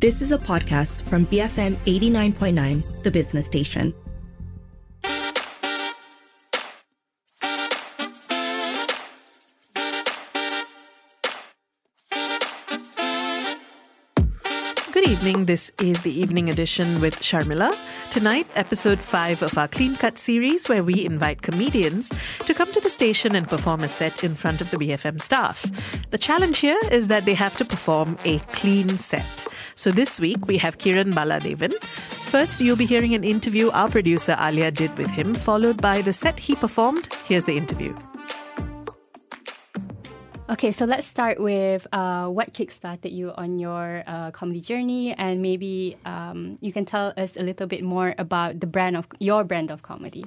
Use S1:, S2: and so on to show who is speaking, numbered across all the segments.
S1: This is a podcast from BFM 89.9, the business station.
S2: Good evening. This is the evening edition with Sharmila. Tonight, episode 5 of our Clean Cut series, where we invite comedians to come to the station and perform a set in front of the BFM staff. The challenge here is that they have to perform a clean set. So this week, we have Keren Bala Devan. First, you'll be hearing an interview our producer Alia did with him, followed by the set he performed. Here's the interview.
S3: Okay, so let's start with uh, what kickstarted you on your uh, comedy journey, and maybe um, you can tell us a little bit more about the brand of your brand of comedy.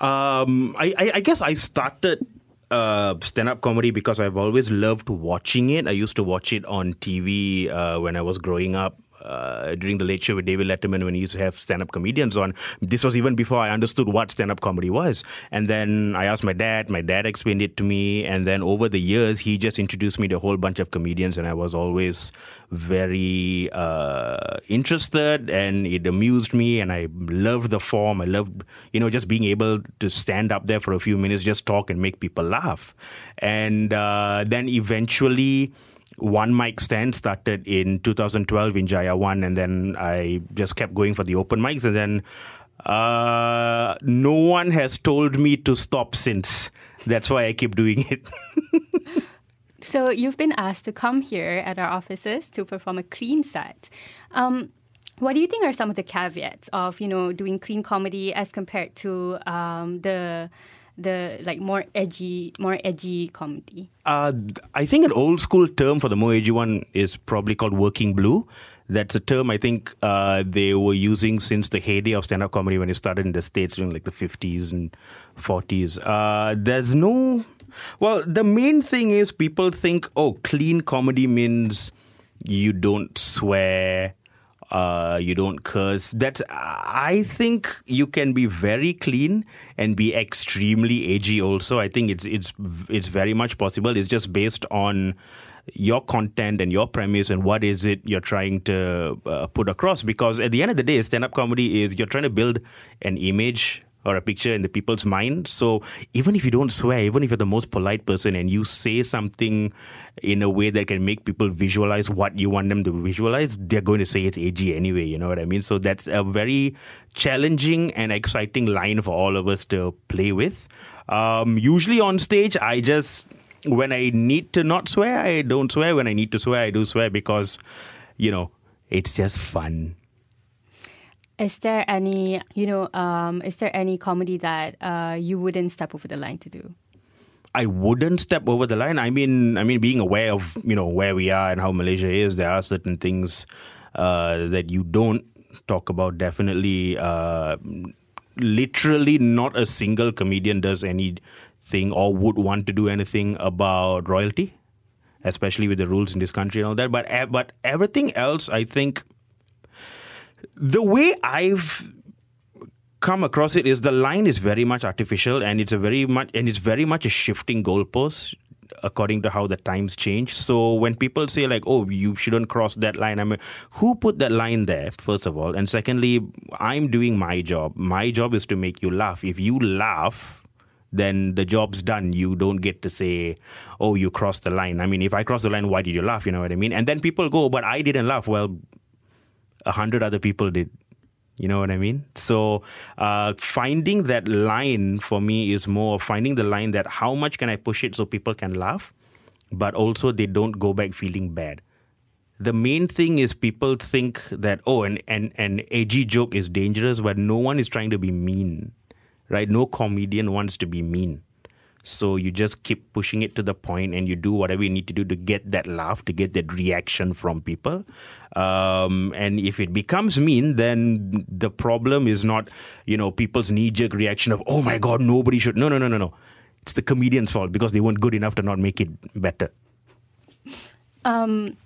S4: Um, I, I, I guess I started uh, stand-up comedy because I've always loved watching it. I used to watch it on TV uh, when I was growing up uh, during the late show with David Letterman when he used to have stand-up comedians on. This was even before I understood what stand-up comedy was. And then I asked my dad. My dad explained it to me. And then over the years, he just introduced me to a whole bunch of comedians, and I was always very uh, interested, and it amused me, and I loved the form. I loved, you know, just being able to stand up there for a few minutes, just talk and make people laugh. And uh, then eventually one mic stand started in 2012 in Jaya One, and then I just kept going for the open mics, and then uh, no one has told me to stop since. That's why I keep doing it.
S3: so you've been asked to come here at our offices to perform a clean set. Um, what do you think are some of the caveats of you know doing clean comedy as compared to um, the the like more edgy, more edgy comedy?
S4: Uh, I think an old school term for the more edgy one is probably called working blue. That's a term I think uh, they were using since the heyday of stand-up comedy when it started in the states during like the 50s and 40s. Uh, there's no, well, the main thing is people think, oh, clean comedy means you don't swear, uh, you don't curse. That's I think you can be very clean and be extremely edgy. Also, I think it's it's it's very much possible. It's just based on your content and your premise and what is it you're trying to uh, put across. Because at the end of the day, stand-up comedy is you're trying to build an image or a picture in the people's mind. So even if you don't swear, even if you're the most polite person and you say something in a way that can make people visualize what you want them to visualize, they're going to say it's AG anyway. You know what I mean? So that's a very challenging and exciting line for all of us to play with. Um, usually on stage, I just when I need to not swear, I don't swear. When I need to swear, I do swear because you know it's just fun
S3: is there any, you know, um, is there any comedy that uh, you wouldn't step over the line to do?
S4: I wouldn't step over the line. I mean, I mean, being aware of you know where we are and how Malaysia is, there are certain things uh, that you don't talk about. Definitely, uh, literally, not a single comedian does anything or would want to do anything about royalty, especially with the rules in this country and all that. But but everything else, I think the way I've come across it is the line is very much artificial and it's a very much and it's very much a shifting goalpost according to how the times change. So when people say like, "Oh, you shouldn't cross that line," I mean, who put that line there? First of all, and secondly, I'm doing my job. My job is to make you laugh. If you laugh, then the job's done. You don't get to say, "Oh, you crossed the line." I mean, if I cross the line, why did you laugh? You know what I mean? And then people go, "But I didn't laugh." Well, a hundred other people did. You know what I mean? So uh, finding that line for me is more finding the line that how much can I push it so people can laugh, but also they don't go back feeling bad. The main thing is people think that oh, an an an edgy joke is dangerous, but no one is trying to be mean, right? No comedian wants to be mean. So you just keep pushing it to the point and you do whatever you need to do to get that laugh, to get that reaction from people. Um, and if it becomes mean, then the problem is not, you know, people's knee jerk reaction of, oh my God, nobody should. No, no, no, no, no. It's the comedian's fault because they weren't good enough to not make it better.
S3: Um,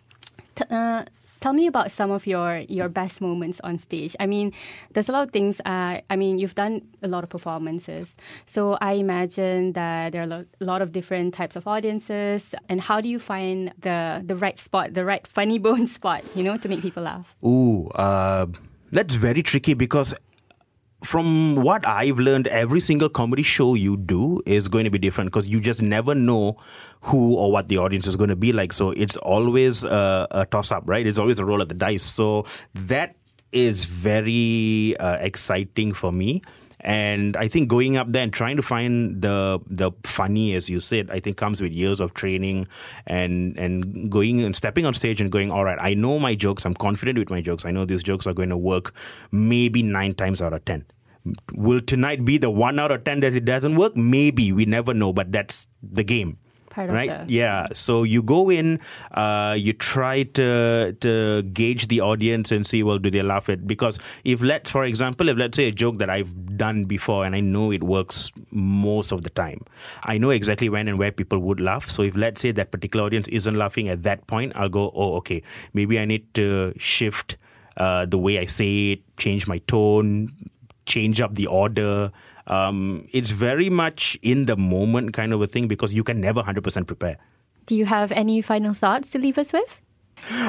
S3: t- uh, Tell me about some of your your best moments on stage. I mean, there's a lot of things. Uh, I mean, you've done a lot of performances, so I imagine that there are a lot of different types of audiences. And how do you find the the right spot, the right funny bone spot, you know, to make people laugh?
S5: Ooh, uh, that's very tricky because from what I've learned, every single comedy show you do is going to be different because you just never know who or what the audience is going to be like. So it's always a, a toss up, right? It's always a roll of the dice. So that is very uh, exciting for me. And I think going up there and trying to find the the funny, as you said, I think comes with years of training and and going and stepping on stage and going, all right, I know my jokes, I'm confident with my jokes, I know these jokes are going to work maybe nine times out of ten. Will tonight be the one out of ten that it doesn't work? Maybe we never know, but that's the game
S3: Part
S5: right?
S3: of the
S5: yeah. so you go in uh, you try to to gauge the audience and see well do they laugh at because if let's for example if let's say a joke that i've done before and i know it works most of the time i know exactly when and where people would laugh. So if let's say that particular audience isn't laughing at that point i'll go oh okay. Maybe i need to shift uh, the way i say it change my tone change up the order um, it's very much in the moment kind of a thing because you can never 100% prepare.
S3: Do you have any final thoughts to leave us with?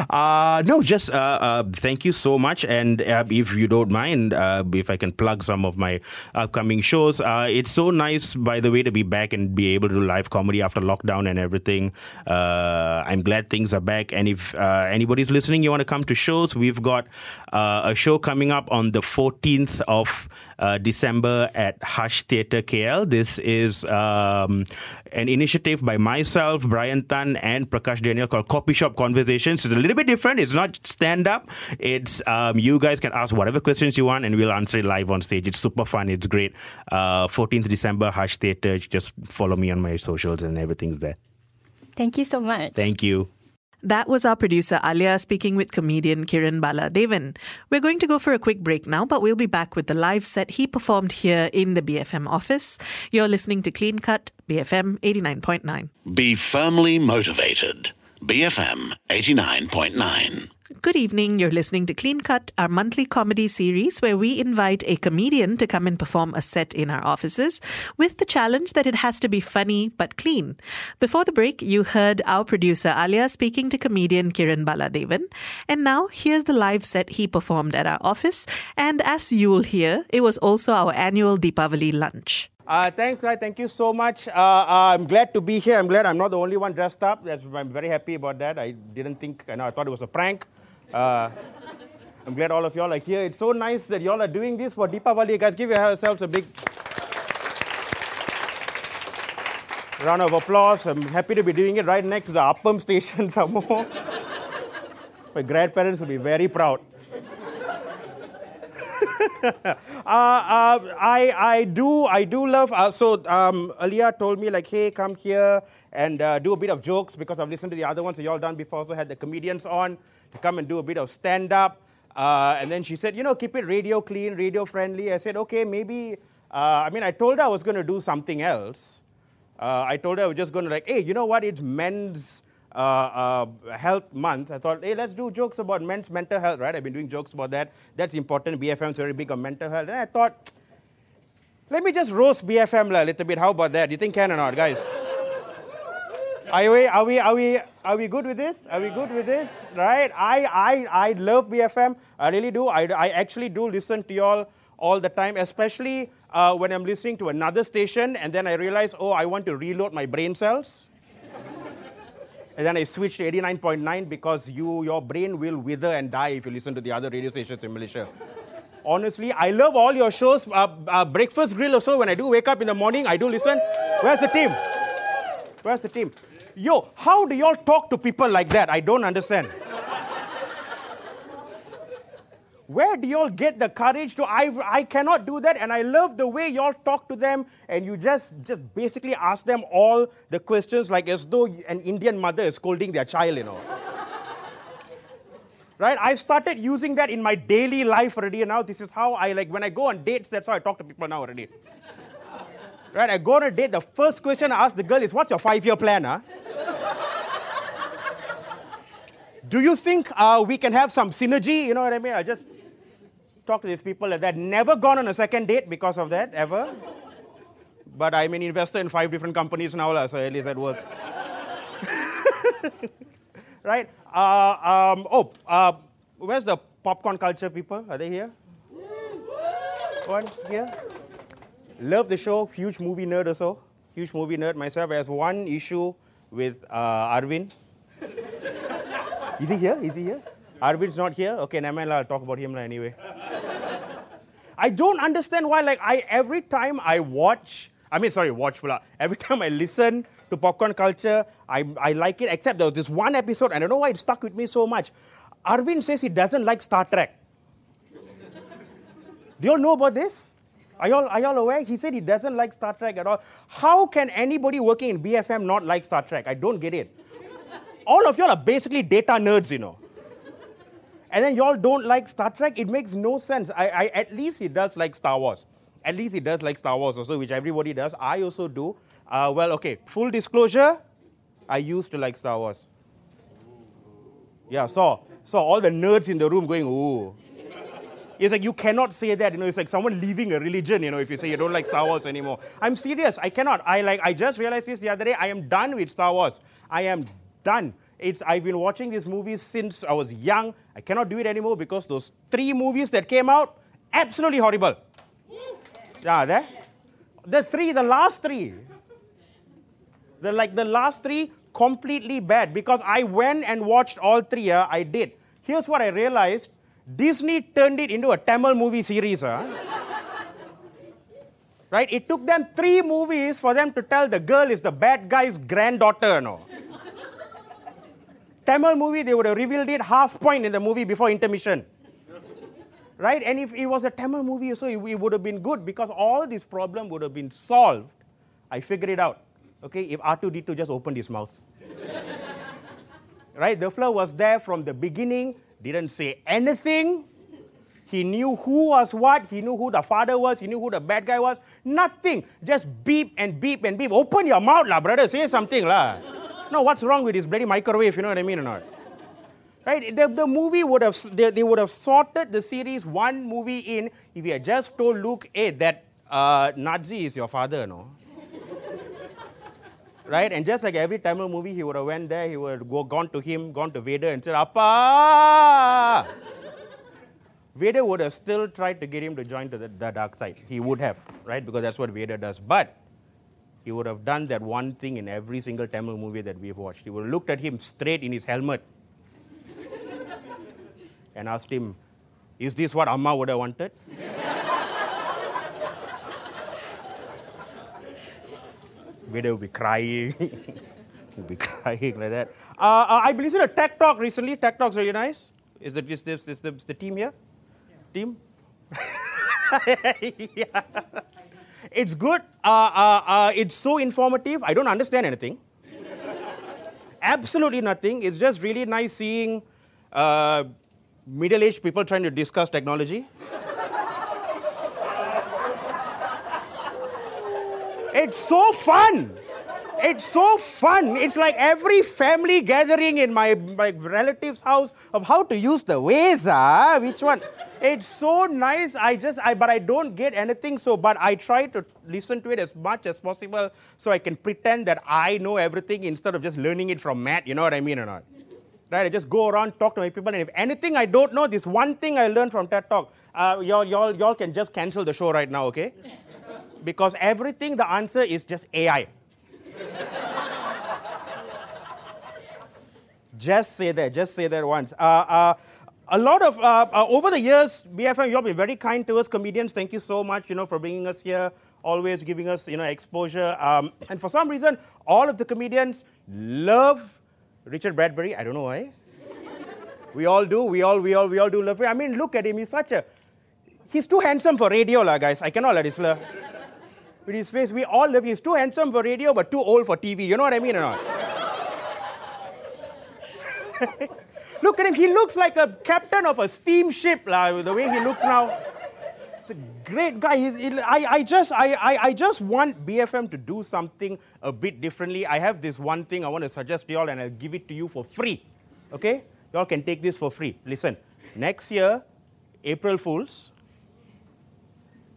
S5: Uh, no, just uh, uh, thank you so much. And uh, if you don't mind, uh, if I can plug some of my upcoming shows, uh, it's so nice, by the way, to be back and be able to do live comedy after lockdown and everything. Uh, I'm glad things are back. And if uh, anybody's listening, you want to come to shows, we've got uh, a show coming up on the 14th of uh, December at Hush Theatre KL. This is um, an initiative by myself, Brian Tan, and Prakash Daniel called Copy Shop Conversations. It's a little bit different. It's not stand up. It's um, you guys can ask whatever questions you want, and we'll answer it live on stage. It's super fun. It's great. Uh, 14th December, Hush Theatre. Just follow me on my socials, and everything's there.
S3: Thank you so much.
S5: Thank you.
S2: That was our producer Alia speaking with comedian Keren Bala Devan. We're going to go for a quick break now, but we'll be back with the live set he performed here in the BFM office. You're listening to Clean Cut, BFM 89.9.
S6: Be firmly motivated. BFM 89.9.
S2: Good evening. You're listening to Clean Cut, our monthly comedy series where we invite a comedian to come and perform a set in our offices with the challenge that it has to be funny but clean. Before the break, you heard our producer Alia speaking to comedian Keren Bala Devan. And now here's the live set he performed at our office. And as you'll hear, it was also our annual Deepavali lunch.
S4: Uh, thanks, guys. Thank you so much. Uh, uh, I'm glad to be here. I'm glad I'm not the only one dressed up. I'm very happy about that. I didn't think, I know, I thought it was a prank. Uh, I'm glad all of y'all are here. It's so nice that y'all are doing this for Deepavali. Guys, give yourselves a big round of applause. I'm happy to be doing it right next to the Appam station some more. My grandparents will be very proud. uh, uh, I, I do I do love uh, so um, Alia told me like hey come here and uh, do a bit of jokes because I've listened to the other ones that y'all done before also had the comedians on to come and do a bit of stand up uh, and then she said you know keep it radio clean radio friendly I said okay maybe uh, I mean I told her I was going to do something else I told her I was just going to like hey you know what it's men's uh, uh, health month, I thought, hey, let's do jokes about men's mental health, right? I've been doing jokes about that. That's important. BFM's very big on mental health. And I thought, let me just roast BFM a little bit. How about that? You think can or not, guys? Are we, are we, are we, are we good with this? Are we good with this? Right? I, I, I love BFM. I really do. I, I actually do listen to y'all all the time, especially uh, when I'm listening to another station and then I realize, oh, I want to reload my brain cells. And then I switch to 89.9 because you, your brain will wither and die if you listen to the other radio stations in Malaysia. Honestly, I love all your shows. Uh, uh, Breakfast Grille also, when I do wake up in the morning, I do listen. Where's the team? Where's the team? Yo, how do y'all talk to people like that? I don't understand. Where do y'all get the courage to? I, I cannot do that, and I love the way y'all talk to them, and you just, just basically ask them all the questions like as though an Indian mother is scolding their child, you know. right? I've started using that in my daily life already, and now this is how I like when I go on dates, that's how I talk to people now already. Right? I go on a date, the first question I ask the girl is, What's your five year plan, huh? do you think uh, we can have some synergy? You know what I mean? I just talk to these people that never gone on a second date because of that, ever. But I'm an investor in five different companies now, so at least that works. right? Uh, um, oh, uh, where's the popcorn culture people? Are they here? One here? Love the show, huge movie nerd also. Huge movie nerd myself. Has one issue with uh, Arvind. Is he here? Is he here? Arvind's not here? Okay, never I'll talk about him anyway. I don't understand why, like, I every time I watch, I mean, sorry, watch, every time I listen to popcorn culture, I, I like it, except there was this one episode, and I don't know why it stuck with me so much. Arvind says he doesn't like Star Trek. Do you all know about this? Are y'all, are y'all aware? He said he doesn't like Star Trek at all. How can anybody working in BFM not like Star Trek? I don't get it. All of y'all are basically data nerds, you know. And then y'all don't like Star Trek? It makes no sense. I, I, at least he does like Star Wars. At least he does like Star Wars also, which everybody does. I also do. Uh, well, okay, full disclosure, I used to like Star Wars. Yeah, saw, saw all the nerds in the room going, ooh. It's like you cannot say that, you know, it's like someone leaving a religion, you know, if you say you don't like Star Wars anymore. I'm serious, I cannot. I like I just realized this the other day. I am done with Star Wars. I am done. It's I've been watching these movies since I was young. I cannot do it anymore because those three movies that came out, absolutely horrible. Yeah, there. The three, the last three. The like the last three, completely bad because I went and watched all three. Yeah, I did. Here's what I realized Disney turned it into a Tamil movie series. Huh? right? It took them three movies for them to tell the girl is the bad guy's granddaughter. No. Tamil movie, they would have revealed it half point in the movie before intermission. Right? And if it was a Tamil movie, so it, it would have been good because all this problem would have been solved. I figured it out. Okay, if R2D2 just opened his mouth. right? The flow was there from the beginning didn't say anything. He knew who was what. He knew who the father was. He knew who the bad guy was. Nothing. Just beep and beep and beep. Open your mouth, lah, brother. Say something, lah. No, what's wrong with this bloody microwave? You know what I mean or not? Right? The, the movie would have they, they would have sorted the series one movie in if he had just told Luke, hey, that uh, Nazi is your father, no? Right? And just like every Tamil movie, he would have went there, he would have go, gone to him, gone to Vader and said, Appa! Vader would have still tried to get him to join to the, the dark side. He would have, right? Because that's what Vader does. But he would have done that one thing in every single Tamil movie that we've watched. He would have looked at him straight in his helmet and asked him, Is this what Amma would have wanted? Vader will be crying. will be crying like that. Uh, uh, I believe in a tech talk recently. Tech talk's really nice. Is it is this is the, the team here? Yeah. Team? yeah. It's good. Uh, uh, uh, it's so informative. I don't understand anything. Absolutely nothing. It's just really nice seeing uh, middle-aged people trying to discuss technology. It's so fun. It's so fun. It's like every family gathering in my, my relative's house of how to use the Waze, ah, which one. It's so nice. I just, I, but I don't get anything. So, but I try to listen to it as much as possible so I can pretend that I know everything instead of just learning it from Matt. You know what I mean or not? Right? I just go around, talk to my people, and if anything I don't know, this one thing I learned from Tech Talk, uh, y'all, y'all, y'all can just cancel the show right now, okay? Because everything, the answer is just AI. just say that, just say that once. Uh, uh, a lot of, uh, uh over the years, BFM, you've been very kind to us comedians. Thank you so much, you know, for bringing us here, always giving us, you know, exposure. Um, and for some reason, all of the comedians love Richard Bradbury. I don't know why. we all do. We all, we all, we all do love him. I mean, look at him. He's such a, he's too handsome for radio, la, guys. I cannot let it with his face. We all love. He's too handsome for radio, but too old for TV. You know what I mean or not? Look at him. He looks like a captain of a steamship, la, the way he looks now. He's a great guy. He's, I, I, just, I, I, I just want BFM to do something a bit differently. I have this one thing I want to suggest to you all, and I'll give it to you for free. Okay? y'all can take this for free. Listen, next year, April Fools,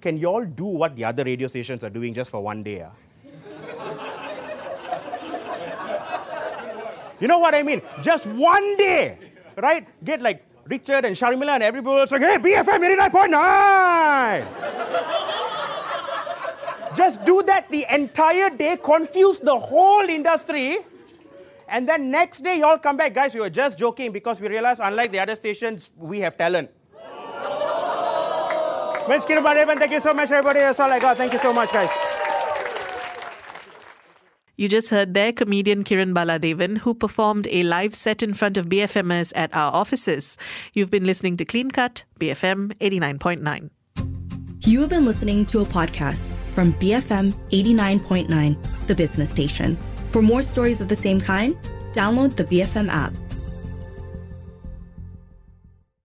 S4: can y'all do what the other radio stations are doing just for one day? ah? you know what I mean? Just one day, right? Get like Richard and Sharmila and everybody else like, hey, BFM 89.9! Just do that the entire day, confuse the whole industry. And then next day, y'all come back. Guys, we were just joking because we realized, unlike the other stations, we have talent. Miss Kirubadevan, thank you so much, everybody. That's all I got. Thank you so much, guys.
S2: You just heard their comedian Keren Bala Devan, who performed a live set in front of BFMers at our offices. You've been listening to Clean Cut, BFM 89.9.
S1: You have been listening to a podcast from BFM 89.9, the business station. For more stories of the same kind, download the BFM app.